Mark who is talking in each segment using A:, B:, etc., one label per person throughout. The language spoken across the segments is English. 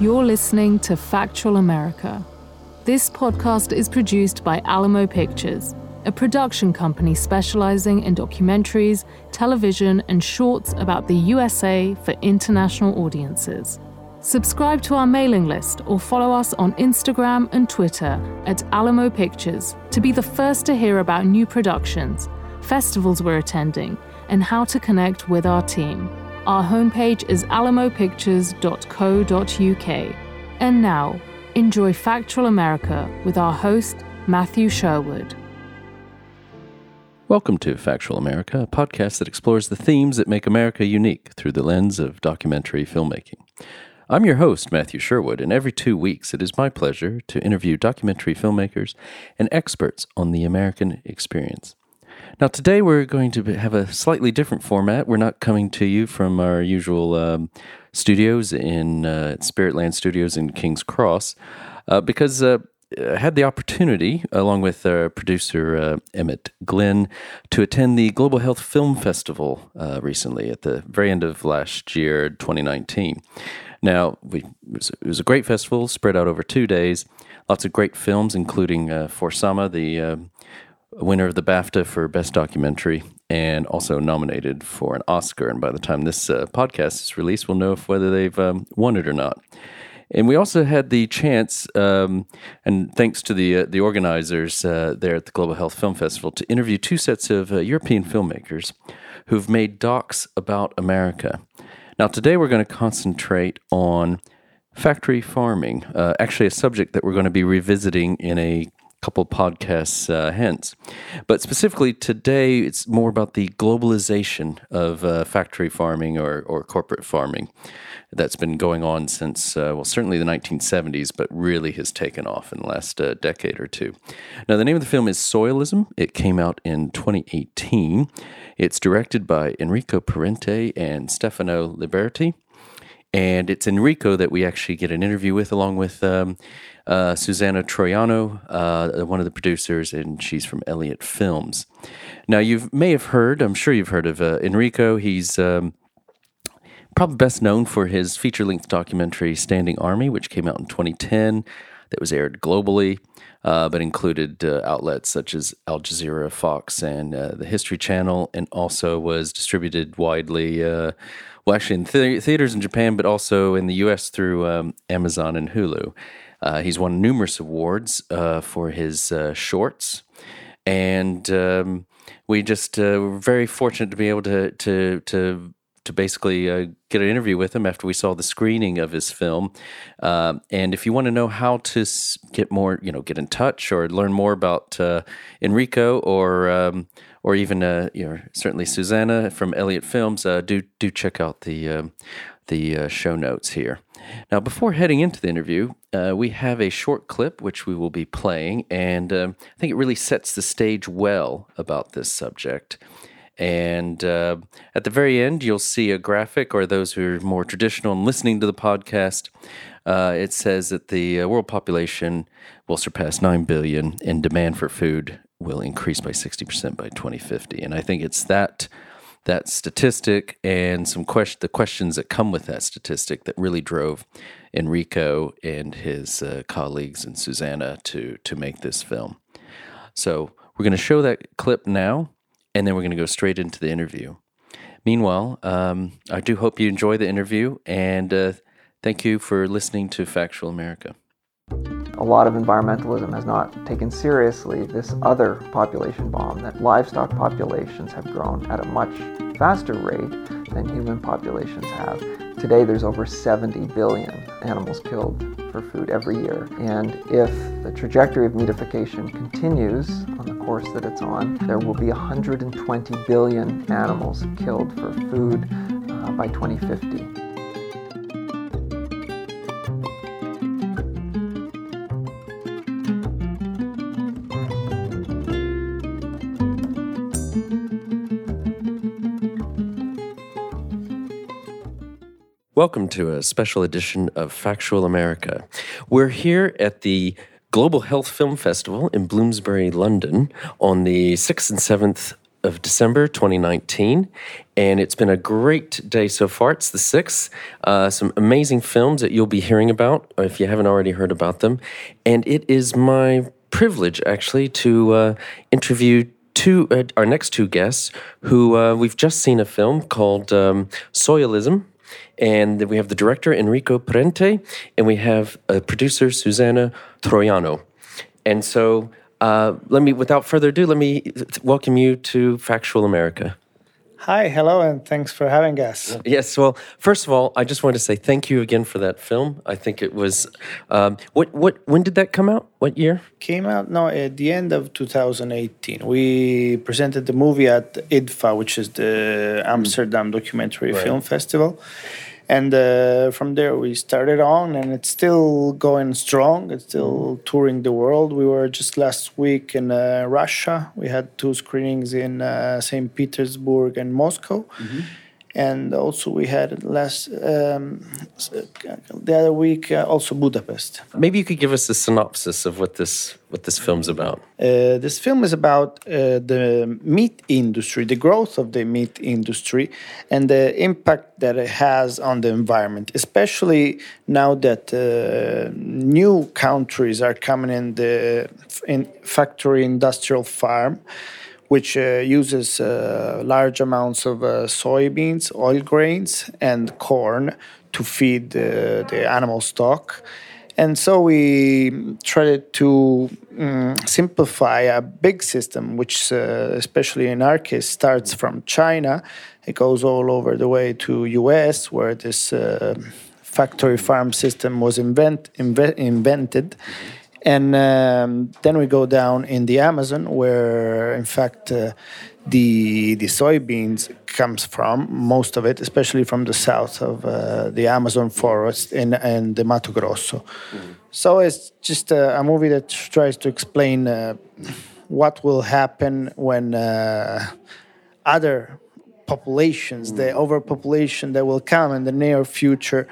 A: You're listening to Factual America. This podcast is produced by Alamo Pictures, a production company specializing in documentaries, television, and shorts about the USA for international audiences. Subscribe to our mailing list or follow us on Instagram and Twitter at Alamo Pictures to be the first to hear about new productions, festivals we're attending, and how to connect with our team. Our homepage is alamopictures.co.uk. And now, enjoy Factual America with our host, Matthew Sherwood.
B: Welcome to Factual America, a podcast that explores the themes that make America unique through the lens of documentary filmmaking. I'm your host, Matthew Sherwood, and every two weeks it is my pleasure to interview documentary filmmakers and experts on the American experience. Now, today we're going to have a slightly different format. We're not coming to you from our usual um, studios in uh, Spiritland Studios in King's Cross uh, because uh, I had the opportunity, along with our producer uh, Emmett Glenn, to attend the Global Health Film Festival uh, recently at the very end of last year, 2019. Now, we, it, was, it was a great festival spread out over two days. Lots of great films, including uh, For Sama, the winner of the BAFTA for Best Documentary, and also nominated for an Oscar. And by the time this uh, podcast is released, we'll know if whether they've um, won it or not. And we also had the chance, um, and thanks to the uh, the organizers uh, there at the Global Health Film Festival, to interview two sets of uh, European filmmakers who've made docs about America. Now, today we're going to concentrate on factory farming, uh, actually, a subject that we're going to be revisiting in a couple podcasts uh, hence. But specifically today, it's more about the globalization of uh, factory farming or, or corporate farming that's been going on since, uh, well, certainly the 1970s, but really has taken off in the last uh, decade or two. Now, the name of the film is Soyalism. It came out in 2018. It's directed by Enrico Parenti and Stefano Liberti. And it's Enrico that we actually get an interview with, along with um, uh, Susanna Trojano, uh, one of the producers, and she's from Elliott Films. Now, you may have heard, I'm sure you've heard of uh, Enrico. He's um, probably best known for his feature length documentary Standing Army, which came out in 2010, that was aired globally. Uh, but included uh, outlets such as Al Jazeera, Fox, and uh, the History Channel, and also was distributed widely, uh, well, actually in th- theaters in Japan, but also in the U.S. through um, Amazon and Hulu. Uh, he's won numerous awards uh, for his uh, shorts, and um, we just uh, were very fortunate to be able to to to to basically uh, get an interview with him after we saw the screening of his film. Um, and if you want to know how to get more, you know, get in touch or learn more about uh, Enrico or um, or even you know certainly Susanna from Elliott Films, do do check out the um, the show notes here. Now, before heading into the interview, uh, we have a short clip which we will be playing, and um, I think it really sets the stage well about this subject. And uh, at the very end, you'll see a graphic, or those who are more traditional and listening to the podcast, uh, it says that the uh, world population will surpass 9 billion and demand for food will increase by 60% by 2050. And I think it's that that statistic and some question the questions that come with that statistic that really drove Enrico and his uh, colleagues and Susanna to to make this film. So we're going to show that clip now, and then we're going to go straight into the interview. Meanwhile, um, I do hope you enjoy the interview, and uh, thank you for listening to Factual America.
C: A lot of environmentalism has not taken seriously this other population bomb that livestock populations have grown at a much faster rate than human populations have. Today, there's over 70 billion animals killed for food every year. And if the trajectory of meatification continues on the course that it's on, there will be 120 billion animals killed for food uh, by 2050.
B: Welcome to a special edition of Factual America. We're here at the Global Health Film Festival in Bloomsbury, London on the 6th and 7th
D: of December 2019, and it's been a great day so far. It's the 6th. Uh, some amazing films that you'll be hearing about if you haven't already heard about them. And it is my privilege, actually, to uh, interview two uh, our next two guests who uh, we've just seen a film called um, Soyalism. And then we have the director Enrico Parenti, and we have a producer Susanna Trojano. And so uh, let me, without further ado, let me welcome you to Factual America.
E: Hi, hello, and thanks for having us.
D: Yes, well, first of all, I just wanted to say thank you again for that film. I think it was, um, what, what, when did that come out? What year?
E: Came out no at the end of 2018. We presented the movie at IDFA, which is the Amsterdam Documentary
D: Right.
E: Film Festival, and uh, from there we started on, and it's still going strong. It's still touring the world. We were just last week in uh, Russia. We had two screenings in uh, St. Petersburg and Moscow. And also, we had last um, the other week uh, also Budapest.
D: Maybe you could give us a synopsis of what this, what this film's about.
E: Uh, this film is about uh, the meat industry, the growth of the meat industry, and the impact that it has on the environment, especially now that uh, new countries are coming in the in factory industrial farm, which uh, uses uh, large amounts of uh, soybeans, oil grains, and corn to feed the animal stock. And so we tried to mm, simplify a big system, which, uh, especially in our case, starts from China. It goes all over the way to US, where this uh, factory farm system was invent, inve- invented. And um, then we go down in the Amazon, where in fact uh, the the soybeans comes from most of it, especially from the south of uh, the Amazon forest in and the Mato Grosso. So it's just a, a movie that tries to explain uh, what will happen when uh, other populations, the overpopulation that will come in the near future,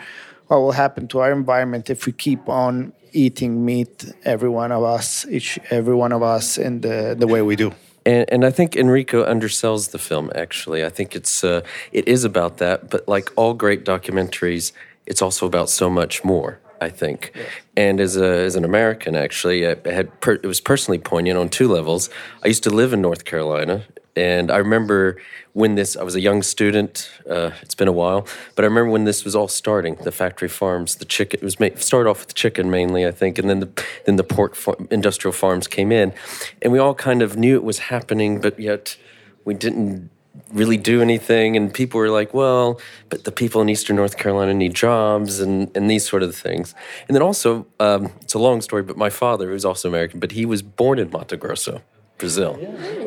E: what will happen to our environment if we keep on eating meat, every one of us, each every one of us, in the, the way we do.
D: And, and I think Enrico undersells the film. Actually, I think it's uh, it is about that, but like all great documentaries, it's also about so much more. I think, and as a as an American, actually, I had per, it was personally poignant on two levels. I used to live in North Carolina, and I remember when this. I was a young student. Uh, it's been a while, but I remember when this was all starting. The factory farms, the chicken. It was ma- started off with chicken mainly, I think, and then the then the pork industrial farms came in, and we all kind of knew it was happening, but yet we didn't really do anything and people were like well but the people in eastern north carolina need jobs and, and these sort of things and then also um, it's a long story but my father who's also american but he was born in mato grosso brazil.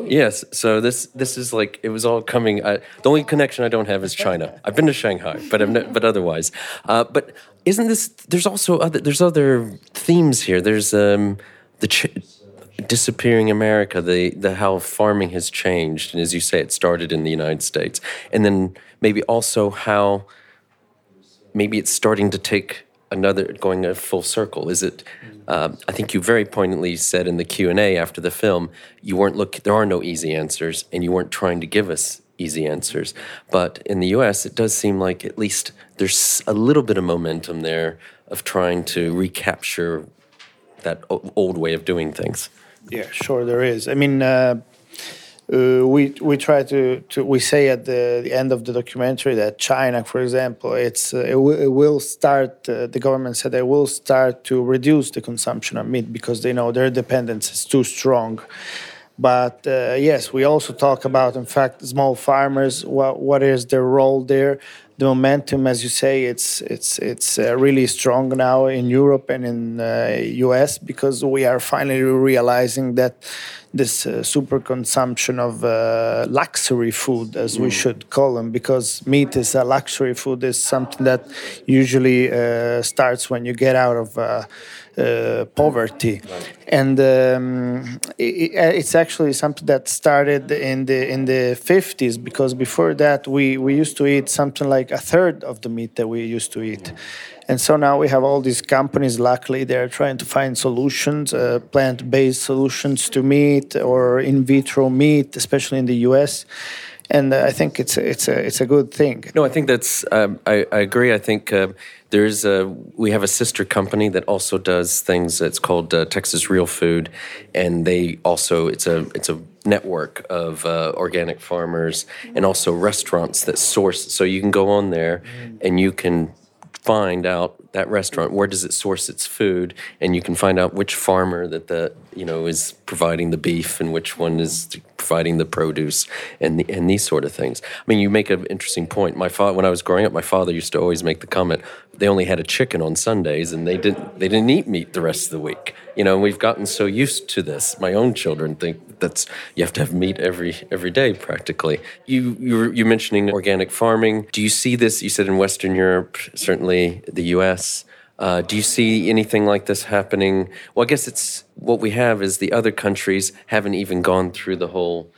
D: Yes so this this is like it was all coming uh, the only connection i don't have is china. I've been to shanghai but I'm not, but otherwise. Uh, but isn't this there's also other there's other themes here. There's um the ch- disappearing America, the the how farming has changed, and as you say, it started in the United States, and then maybe also how maybe it's starting to take another going a full circle. Is it? Uh, I think you very poignantly said in the Q and A after the film, you weren't look. There are no easy answers, and you weren't trying to give us easy answers. But in the U.S., it does seem like at least there's a little bit of momentum there of trying to recapture that old way of doing things.
E: Yeah, sure, there is. I mean, uh, uh, we we try to, to we say at the, the end of the documentary that China, for example, it's uh, it, it will start. Uh, the government said they will start to reduce the consumption of meat because they know their dependence is too strong. But uh, yes, we also talk about, in fact, small farmers. What what is their role there? The momentum, as you say, it's it's it's uh, really strong now in Europe and in uh, US because we are finally realizing that this uh, super consumption of uh, luxury food, as we should call them, because meat is a luxury food, is something that usually uh, starts when you get out of. Uh, uh, poverty, and um, i i- it's actually something that started in the in the 50s because before that we we used to eat something like a third of the meat that we used to eat, And so now we have all these companies, luckily, they're trying to find solutions, uh, plant based solutions to meat or in vitro meat, especially in the US. And uh, I think it's a, it's a it's a good thing.
D: No, I think that's um, I, I agree. I think uh, there's a we have a sister company that also does things. It's called uh, Texas Real Food, and they also it's a it's a network of uh, organic farmers and also restaurants that source. So you can go on there and you can find out that restaurant where does it source its food? And you can find out which farmer that the you know is providing the beef and which one is providing the produce and the, and these sort of things. I mean you make an interesting point. My father when i was growing up my father used to always make the comment they only had a chicken on sundays and they didn't they didn't eat meat the rest of the week. You know we've gotten so used to this. My own children think that's you have to have meat every every day practically. You you you mentioning organic farming. Do you see this you said in western europe certainly the us uh, do you see anything like this happening? Well, I guess it's what we have is the other countries haven't even gone through the whole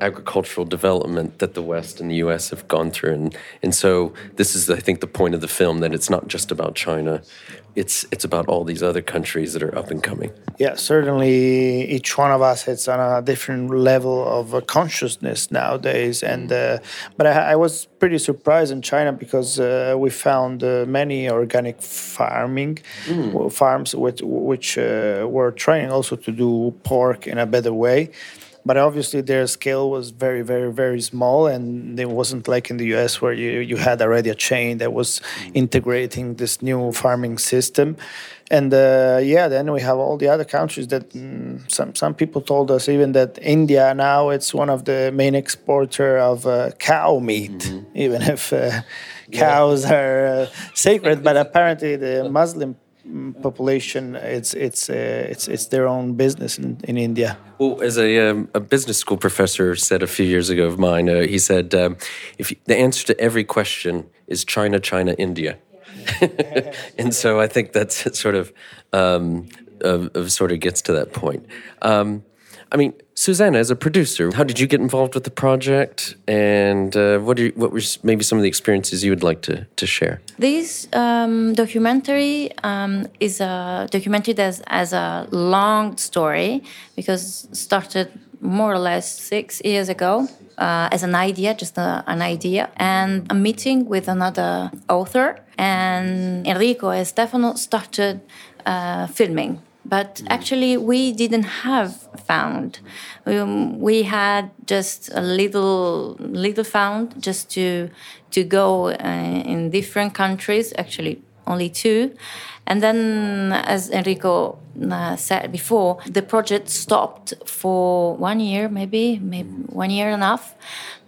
D: agricultural development that the West and the U.S. have gone through, and and so this is, I think, the point of the film that it's not just about China, it's it's about all these other countries that are up and coming.
E: Yeah, certainly, each one of us is on a different level of consciousness nowadays, and uh, but I, I, was pretty surprised in China because uh, we found uh, many organic farming mm. farms which which uh, were trying also to do pork in a better way but obviously their scale was very very very small and it wasn't like in the US where you, you had already a chain that was integrating this new farming system and uh, yeah then we have all the other countries that mm, some some people told us even that India now it's one of the main exporter of uh, cow meat mm-hmm. even if uh, cows yeah. are uh, sacred but apparently the Muslim population, it's it's uh, it's it's their own business in, in India.
D: Well, as a, um, a business school professor said a few years ago of mine, uh, he said, um, if you, the answer to every question is China, China, India, and so I think that's sort of, um, of, of, sort of gets to that point. Um, I mean, Susanna, as a producer, how did you get involved with the project, and uh, what, what were maybe some of the experiences you would like to, to share?
F: This um, documentary um, is a documentary that has a long story because started more or less six years ago uh, as an idea, just a, an idea, and a meeting with another author. And Enrico and Stefano started uh, filming but actually we didn't have found. Um, we had just a little little found just to to go uh, in different countries actually only two. And then as enrico uh, said before the project stopped for one year maybe maybe one year and a half,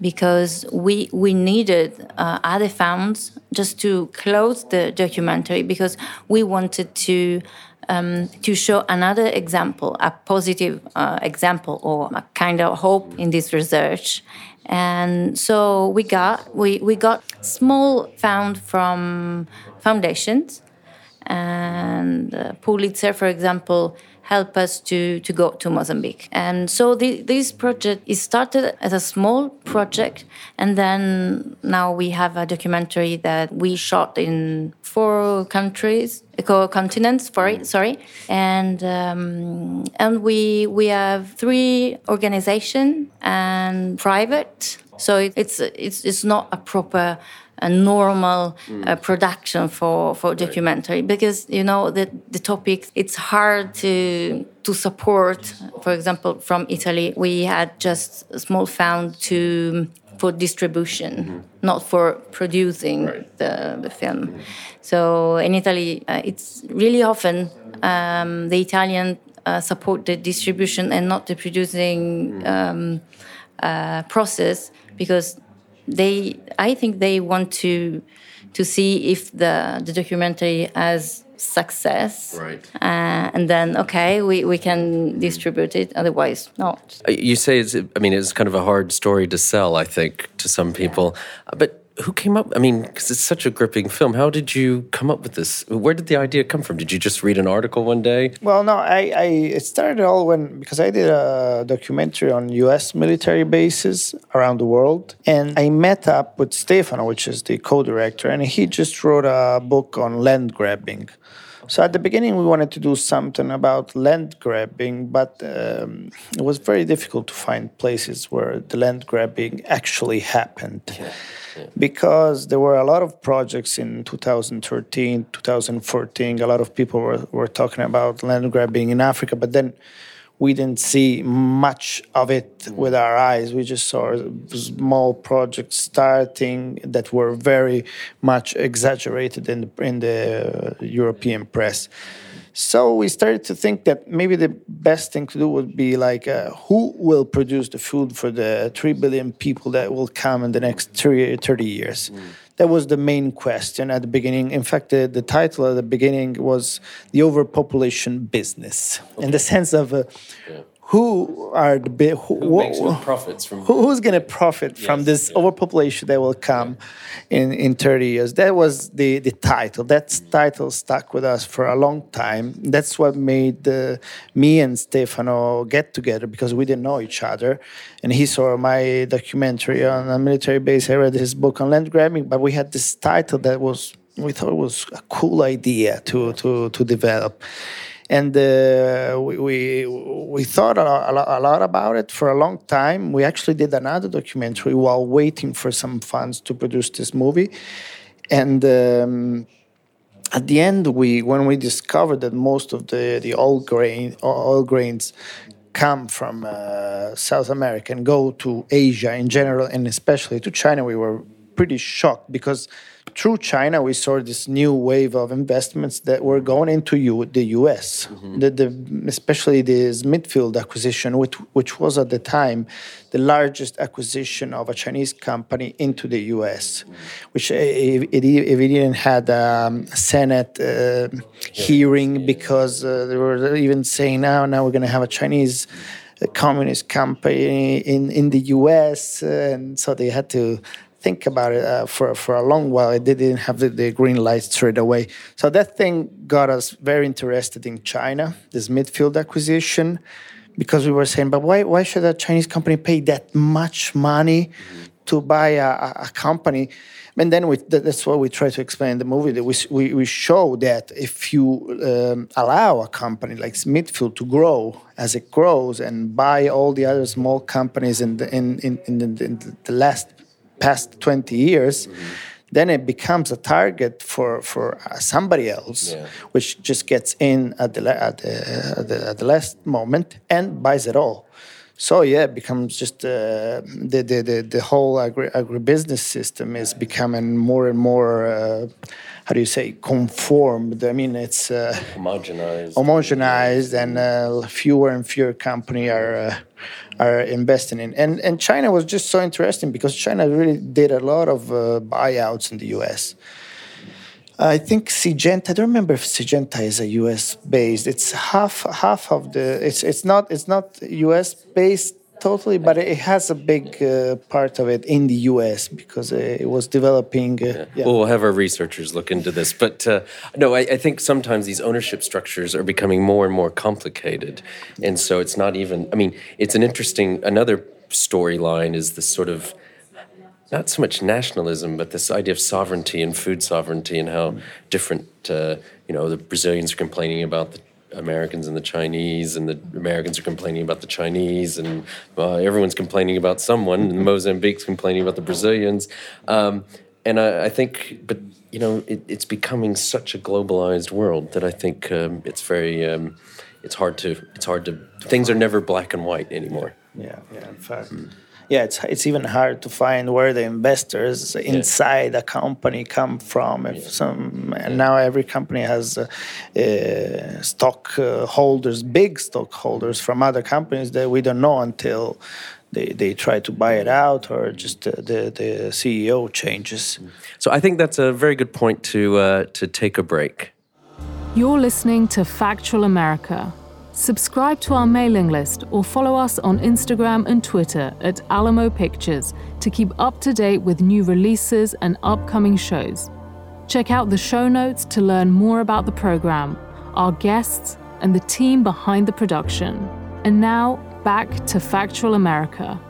F: because we we needed uh, other funds just to close the documentary because we wanted to um, to show another example, a positive uh, example or a kind of hope in this research. And so we got we, we got small found from foundations and uh, Pulitzer, for example, help us to, to go to Mozambique. And so the, this project is started as a small project, and then now we have a documentary that we shot in four countries, continents. Sorry, sorry, and um, and we we have three organization and private. So it's it's it's not a proper a normal mm. uh, production for for documentary right. because you know the the topic it's hard to to support for example from italy we had just a small fund to for distribution mm -hmm. not for producing right. the, the film mm -hmm. so in italy uh, it's really often um, the italian uh, support the distribution and not the producing mm. um, uh, process because they I think they want to to see if the the documentary has success.
D: Right.
F: Uh, and then okay we, we can distribute it otherwise not.
D: Uh, you say it's i mean it's kind of a hard story to sell i think to some people. Yeah. but who came up? I mean, because it's such a gripping film. How did you come up with this? Where did the idea come from? Did you just read an article one day?
E: Well, no, I, I it started all when because I did a documentary on U.S. military bases around the world, and I met up with Stefano, which is the co-director, and he just wrote a book on land grabbing. So at the beginning, we wanted to do something about land grabbing, but um, it was very difficult to find places where the land grabbing actually happened. Yeah. Yeah. Because there were a lot of projects in 2013, 2014. A lot of people were, were talking about land grabbing in Africa, but then we didn't see much of it with our eyes. We just saw small projects starting that were very much exaggerated in the, in the European press. So we started to think that maybe the best thing to do would be like, uh, who will produce the food for the 3 billion people that will come in the next 30 years? Mm that was the main question at the beginning. In fact, the, the title at the beginning was the overpopulation business, okay. in the sense of uh, yeah who are the big who,
D: who profits from
E: who, who's going to profit yes, from this yeah. overpopulation that will come yeah. in in 30 years? That was the the title. That title stuck with us for a long time. That's what made uh, me and stefano get together because we didn't know each other. And he saw my documentary on a military base. I read his book on land grabbing but we had this title that was we thought was a cool idea to to to develop and uh, we, we, we thought a lot, a lot, about it for a long time. We actually did another documentary while waiting for some funds to produce this movie, and. Um, at the end, we when we discovered that most of the the oil grain oil grains come from uh, South America and go to Asia in general, and especially to China, we were pretty shocked because through China, we saw this new wave of investments that were going into U- the U.S., mm-hmm. the, the, especially the Smithfield acquisition, which, which was at the time the largest acquisition of a Chinese company into the U.S., mm-hmm. which if it, it didn't had a um, Senate uh, hearing because uh, they were even saying now, now we're going to have a Chinese uh, communist company in, in the U.S., and so they had to think about it uh, for for a long while. It didn't have the, the, green light straight away. So that thing got us very interested in China, this Smithfield acquisition, because we were saying, but why why should a Chinese company pay that much money to buy a, a, company? And then we, that's what we try to explain in the movie. That we, we, we show that if you um, allow a company like Smithfield to grow as it grows and buy all the other small companies in the, in, in, in the, in the last past 20 years, mm-hmm. then it becomes a target for, for uh, somebody else, yeah. which just gets in at the, at, the, at, the, at the last moment and buys it all. So yeah, it becomes just uh, the, the, the the whole agri- agribusiness system is becoming more and more. Uh, how do you say conformed? I mean, it's uh,
D: homogenized.
E: Homogenized, and uh, fewer and fewer company are uh, are investing in. And and China was just so interesting because China really did a lot of uh, buyouts in the U.S. I think Syngenta. I don't remember if Syngenta is a U.S. based. It's half half of the. It's it's not it's not U.S. based totally, but it has a big uh, part of it in the U.S. because uh, it was developing. Uh,
D: yeah. Yeah. Well, we'll have our researchers look into this, but uh, no, I, I, think sometimes these ownership structures are becoming more and more complicated, and so it's not even. I mean, it's an interesting another storyline is this sort of not so much nationalism, but this idea of sovereignty and food sovereignty and how different, uh, you know, the Brazilians are complaining about the Americans and the Chinese, and the Americans are complaining about the Chinese, and uh, everyone's complaining about someone, and Mozambique's complaining about the Brazilians. Um, and I, I, think, but you know, it, it's becoming such a globalized world that I think um, it's very, um, it's hard to, it's hard to, things are never black and white anymore.
E: Yeah, yeah, in fact. Mm yeah, it's it's even hard to find where the investors inside a company come from. If some and now every company has uh, uh, stock uh, holders, big stockholders from other companies that we don't know until they, they try to buy it out or just the, the, the CEO changes.
D: So I think that's a very good point to uh, to take a break.
A: You're listening to Factual America Subscribe to our mailing list or follow us on Instagram and Twitter at Alamo Pictures to keep up to date with new releases and upcoming shows. Check out the show notes to learn more about the program, our guests, and the team behind the production. And now, back to Factual America.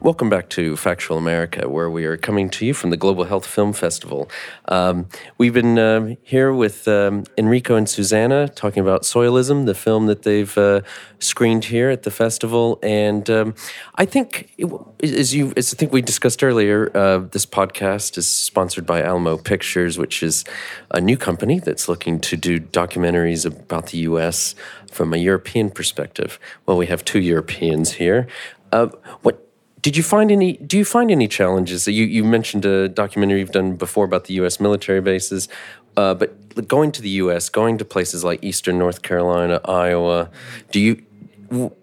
D: Welcome back to Factual America, where we are coming to you from the Global Health Film Festival. Um, we've been uh, here with um, Enrico and Susanna talking about Soyalism, the film that they've uh, screened here at the festival. And um, I think, it, as you, as I think we discussed earlier, uh, this podcast is sponsored by Alamo Pictures, which is a new company that's looking to do documentaries about the U.S. from a European perspective. Well, we have two Europeans here. Uh, what did you find any? Do you find any challenges? You you mentioned a documentary you've done before about the U.S. military bases, uh, but going to the U.S., going to places like Eastern North Carolina, Iowa, do you?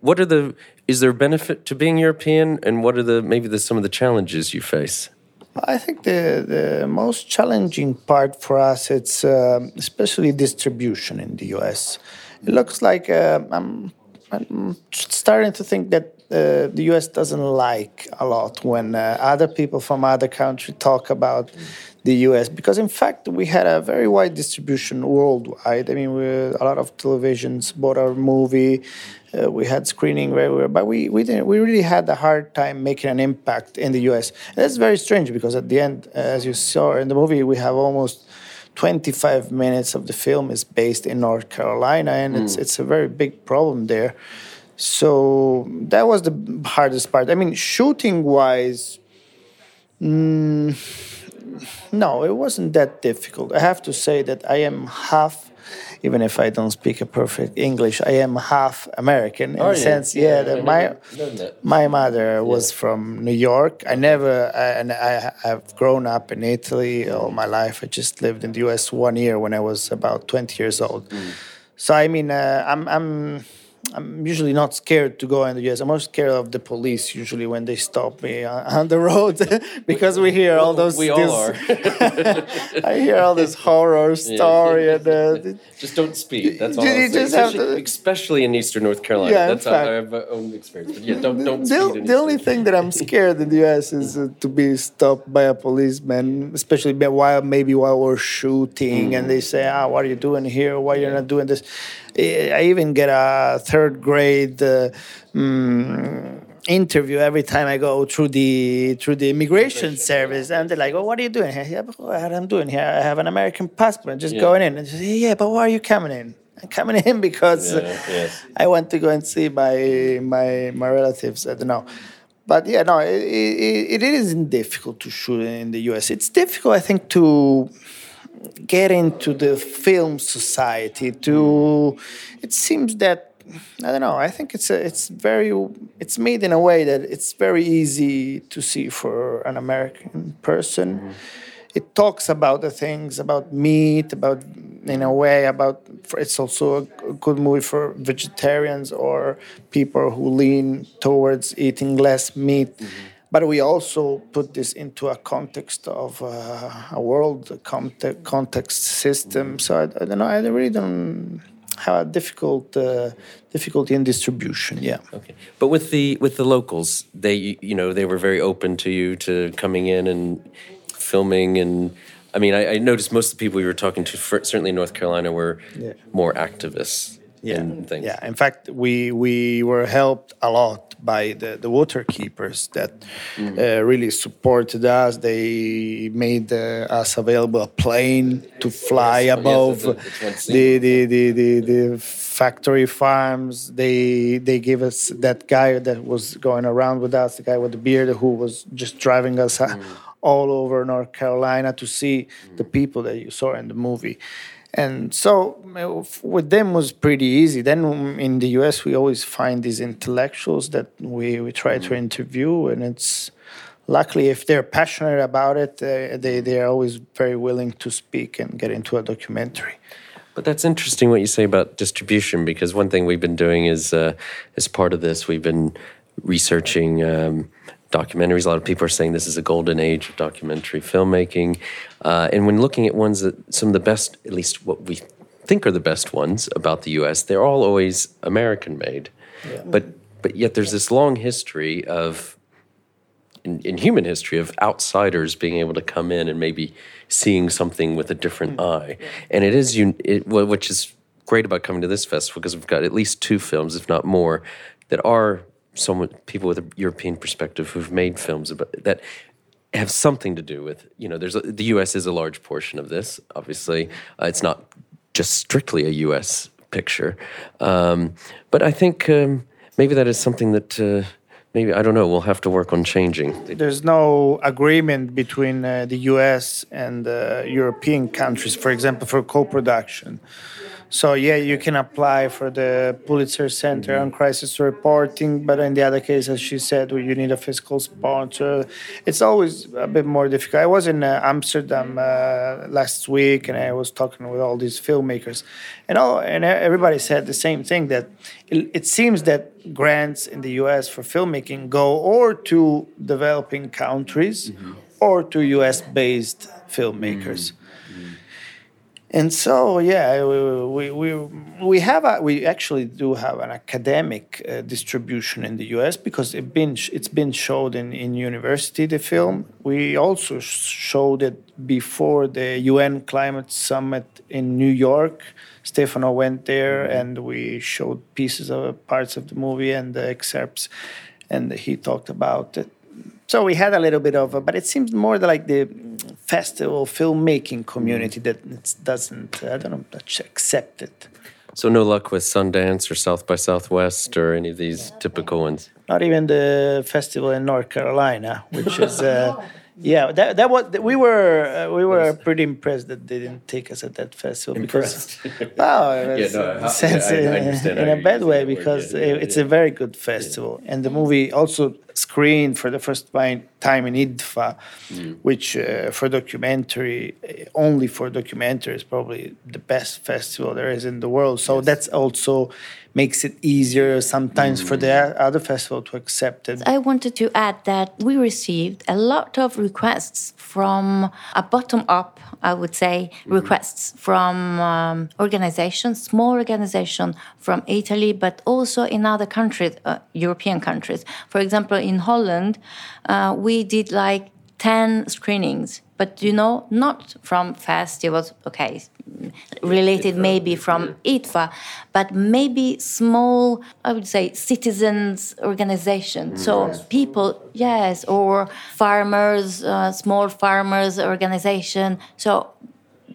D: What are the? Is there benefit to being European, and what are the maybe the some of the challenges you face?
E: I think the, the most challenging part for us it's uh, especially distribution in the U.S. It looks like uh, I'm, I'm starting to think that uh, the US doesn't like a lot when uh, other people from other countries talk about the US because in fact we had a very wide distribution worldwide. I mean, we, a lot of televisions bought our movie. Uh, we had screening everywhere, but we we didn't. We really had a hard time making an impact in the U.S. And that's very strange because at the end, as you saw in the movie, we have almost 25 minutes of the film is based in North Carolina, and mm. it's it's a very big problem there. So that was the hardest part. I mean, shooting wise, mm, no, it wasn't that difficult. I have to say that I am half, even if I don't speak a perfect English, I am half American in oh, the sense, yeah, yeah that my my mother was yeah. from New York. I never, I, and I have grown up in Italy all my life. I just lived in the U.S. one year when I was about twenty years old. Mm. So I mean, uh, I'm I'm I'm usually not scared to go in the US. I'm more scared of the police usually when they stop me on, the road because we hear all those.
D: We all this, are.
E: I hear all this horror story yeah. and uh,
D: just don't speed. That's all. You just especially, to, especially, in Eastern North Carolina. Yeah, that's fact, how I have my own experience. But yeah, don't don't.
E: The, the only thing that I'm scared in the US is uh, to be stopped by a policeman, especially while maybe while we're shooting, mm. and they say, "Ah, what are you doing here? Why you're not doing this?" I even get a third grade uh, mm, interview every time I go through the through the immigration service, and they're like, "Oh, what are you doing here?" Yeah, but what I'm doing here, I have an American passport. Just yeah. going in, and just "Yeah, but why are you coming in?" I'm coming in because yeah, yes. I want to go and see my my my relatives. I don't know. But yeah, no, it, it, it isn't difficult to shoot in the U.S. It's difficult, I think, to get into the film society to it seems that I don't know. I think it's a, it's very it's made in a way that it's very easy to see for an American person. Mm-hmm. It talks about the things about meat, about in a way about. It's also a good movie for vegetarians or people who lean towards eating less meat. Mm-hmm but we also put this into a context of uh, a world context, context system. So I, I, don't know. I really don't have a difficult uh, difficulty in distribution. Yeah.
D: Okay. But with the with the locals, they you know they were very open to you to coming in and filming and. I mean, I, I noticed most of the people we were talking to, for, certainly in North Carolina, were yeah. more activists
E: yeah. things. Yeah, in fact, we we were helped a lot by the, the water keepers that mm. uh, really supported us. They made uh, us available a plane to fly yes. above oh, yes, the, the, the, the, the factory farms. They they gave us that guy that was going around with us, the guy with the beard who was just driving us. Mm. All over North Carolina to see mm. the people that you saw in the movie and so with them was pretty easy then in the us we always find these intellectuals that we, we try to mm-hmm. interview and it's luckily if they're passionate about it uh, they, they're always very willing to speak and get into a documentary
D: but that's interesting what you say about distribution because one thing we've been doing is uh, as part of this we've been researching um, documentaries. A lot of people are saying this is a golden age of documentary filmmaking. Uh, and when looking at ones that some of the best, at least what we think are the best ones about the U.S. They're all always American made, but but yet there's this long history of in, in human history of outsiders being able to come in and maybe seeing something with a different eye, and it is it, which is great about coming to this festival because we've got at least two films, if not more, that are someone people with a European perspective who've made films about that have something to do with you know there's a, the U.S. is a large portion of this. Obviously, uh, it's not just strictly a U.S. picture, um, but I think um, maybe that is something that. Uh, Maybe I don't know. We'll have to work on changing.
E: There's no agreement between uh, the U.S. and uh, European countries, for example, for co-production. So yeah, you can apply for the Pulitzer Center on Crisis Reporting, but in the other case, as she said, well, you need a fiscal sponsor. It's always a bit more difficult. I was in uh, Amsterdam uh, last week, and I was talking with all these filmmakers, and all and everybody said the same thing that it, it seems that grants in the U.S. for filmmaking go or to developing countries or to U.S.-based filmmakers. And so, yeah, we, we, we have a, we actually do have an academic uh, distribution in the U.S. because it been it's been showed in, in university the film. We also showed it before the UN Climate Summit in New York. Stefano went there and we showed pieces of parts of the movie and the excerpts, and he talked about it so we had a little bit of, but it seems more like the festival filmmaking community that doesn't, I don't know, accept it.
D: So no luck with Sundance or South by Southwest or any of these typical ones.
E: Not even the festival in North Carolina, which is. Uh, yeah, that that was we were uh, we were pretty impressed that they didn't take us at that festival
D: Impressed.
E: because wow,
D: Yeah, no, I-
E: sense
D: I- I
E: in, in a bad way
D: that word,
E: because
D: yeah, yeah,
E: it's
D: yeah.
E: a very good festival and the movie also screened for the first time in IDFA,
D: Mm.
E: which uh, for documentary uh, only for documentary is probably the best festival there is in the world. So that's also makes it easier sometimes for the
D: Mm.
E: other festival to accept it.
F: I wanted to add that we received a lot of requests from a bottom up, I would say, requests from um, organizations, small organizations from Italy, but also in other countries, uh, European countries. For example, in Holland, uh, we did like 10 screenings, but you know, not from festivals, okay, related maybe from IDFA, but maybe small, I would say, citizens organization. So people, yes, or farmers, uh, small farmers organization. So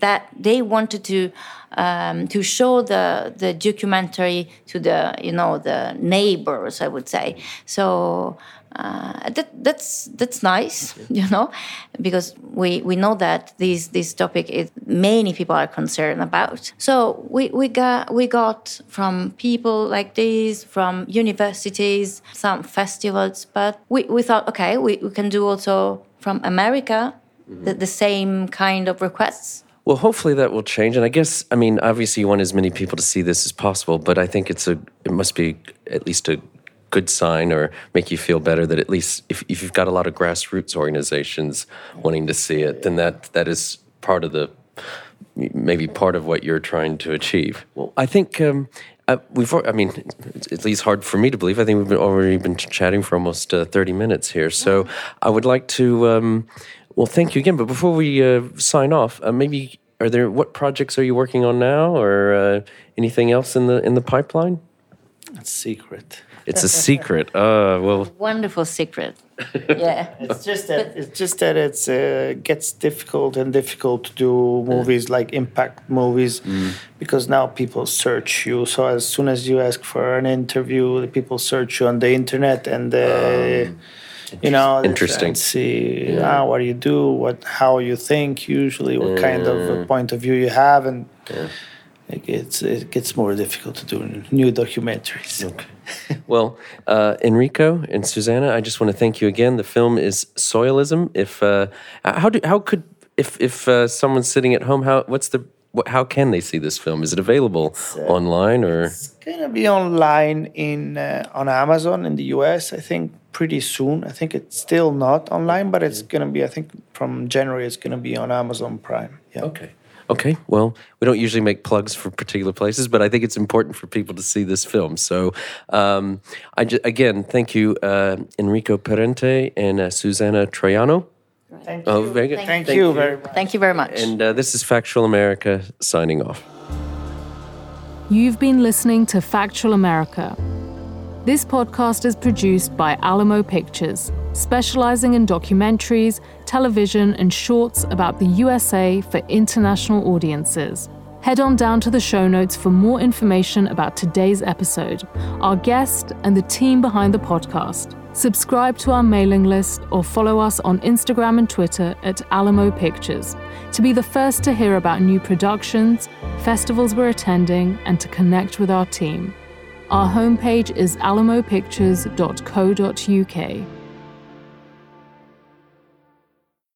F: that they wanted to um, to show the the documentary to the you know the neighbors, I would say. So uh, that that's that's nice, you know, because we we know that this this topic is many people are concerned about. So we we got we got from people like this, from universities, some festivals, but we, we thought okay, we, we can do also from America the, the same kind of requests.
D: Well, hopefully that will change. And I guess, I mean, obviously you want as many people to see this as possible, but I think it's a, it must be at least a good sign or make you feel better that at least if, if you've got a lot of grassroots organizations wanting to see it, then that, that is part of the, maybe part of what you're trying to achieve. Well, I think um, uh, we've, I mean, it's at least hard for me to believe. I think we've been, already been chatting for almost uh, 30 minutes here. So I would like to, um, well, thank you again. But before we uh, sign off, uh, maybe are there what projects are you working on now, or uh, anything else in the in the pipeline?
E: It's secret.
D: It's a secret. Uh, well,
F: Wonderful secret. Yeah.
E: It's just that it's just that it's uh, gets difficult and difficult to do movies like impact movies because now people search you. So as soon as you ask for an interview, the people search you on the internet and uh, you know
D: Interesting.
E: see ah, what do you do, what how you think usually, what kind of uh, point of view you have, and it gets it gets more difficult to do new documentaries. okay.
D: well, uh, Enrico and Susanna, I just want to thank you again. The film is Soyalism. If uh, how do how could if if uh, someone's sitting at home, how what's the how can they see this film? Is it available online or?
E: It's gonna be online in uh, on Amazon in the US. I think pretty soon. I think it's still not online, but it's gonna be. I think from January it's gonna be on Amazon Prime. Yeah.
D: Okay. Okay, well, we don't usually make plugs for particular places, but I think it's important for people to see this film. So, um, I ju- again, thank you, uh, Enrico Parenti and uh, Susanna Trojano.
E: Thank
D: Oh,
E: you.
D: very good.
E: Thank, you very much.
F: Thank you very much.
D: And uh, this is Factual America signing off.
A: You've been listening to Factual America. This podcast is produced by Alamo Pictures, specializing in documentaries, television, and shorts about the USA for international audiences. Head on down to the show notes for more information about today's episode, our guest, and the team behind the podcast. Subscribe to our mailing list or follow us on Instagram and Twitter at Alamo Pictures to be the first to hear about new productions, festivals we're attending, and to connect with our team. Our homepage is alamopictures.co.uk.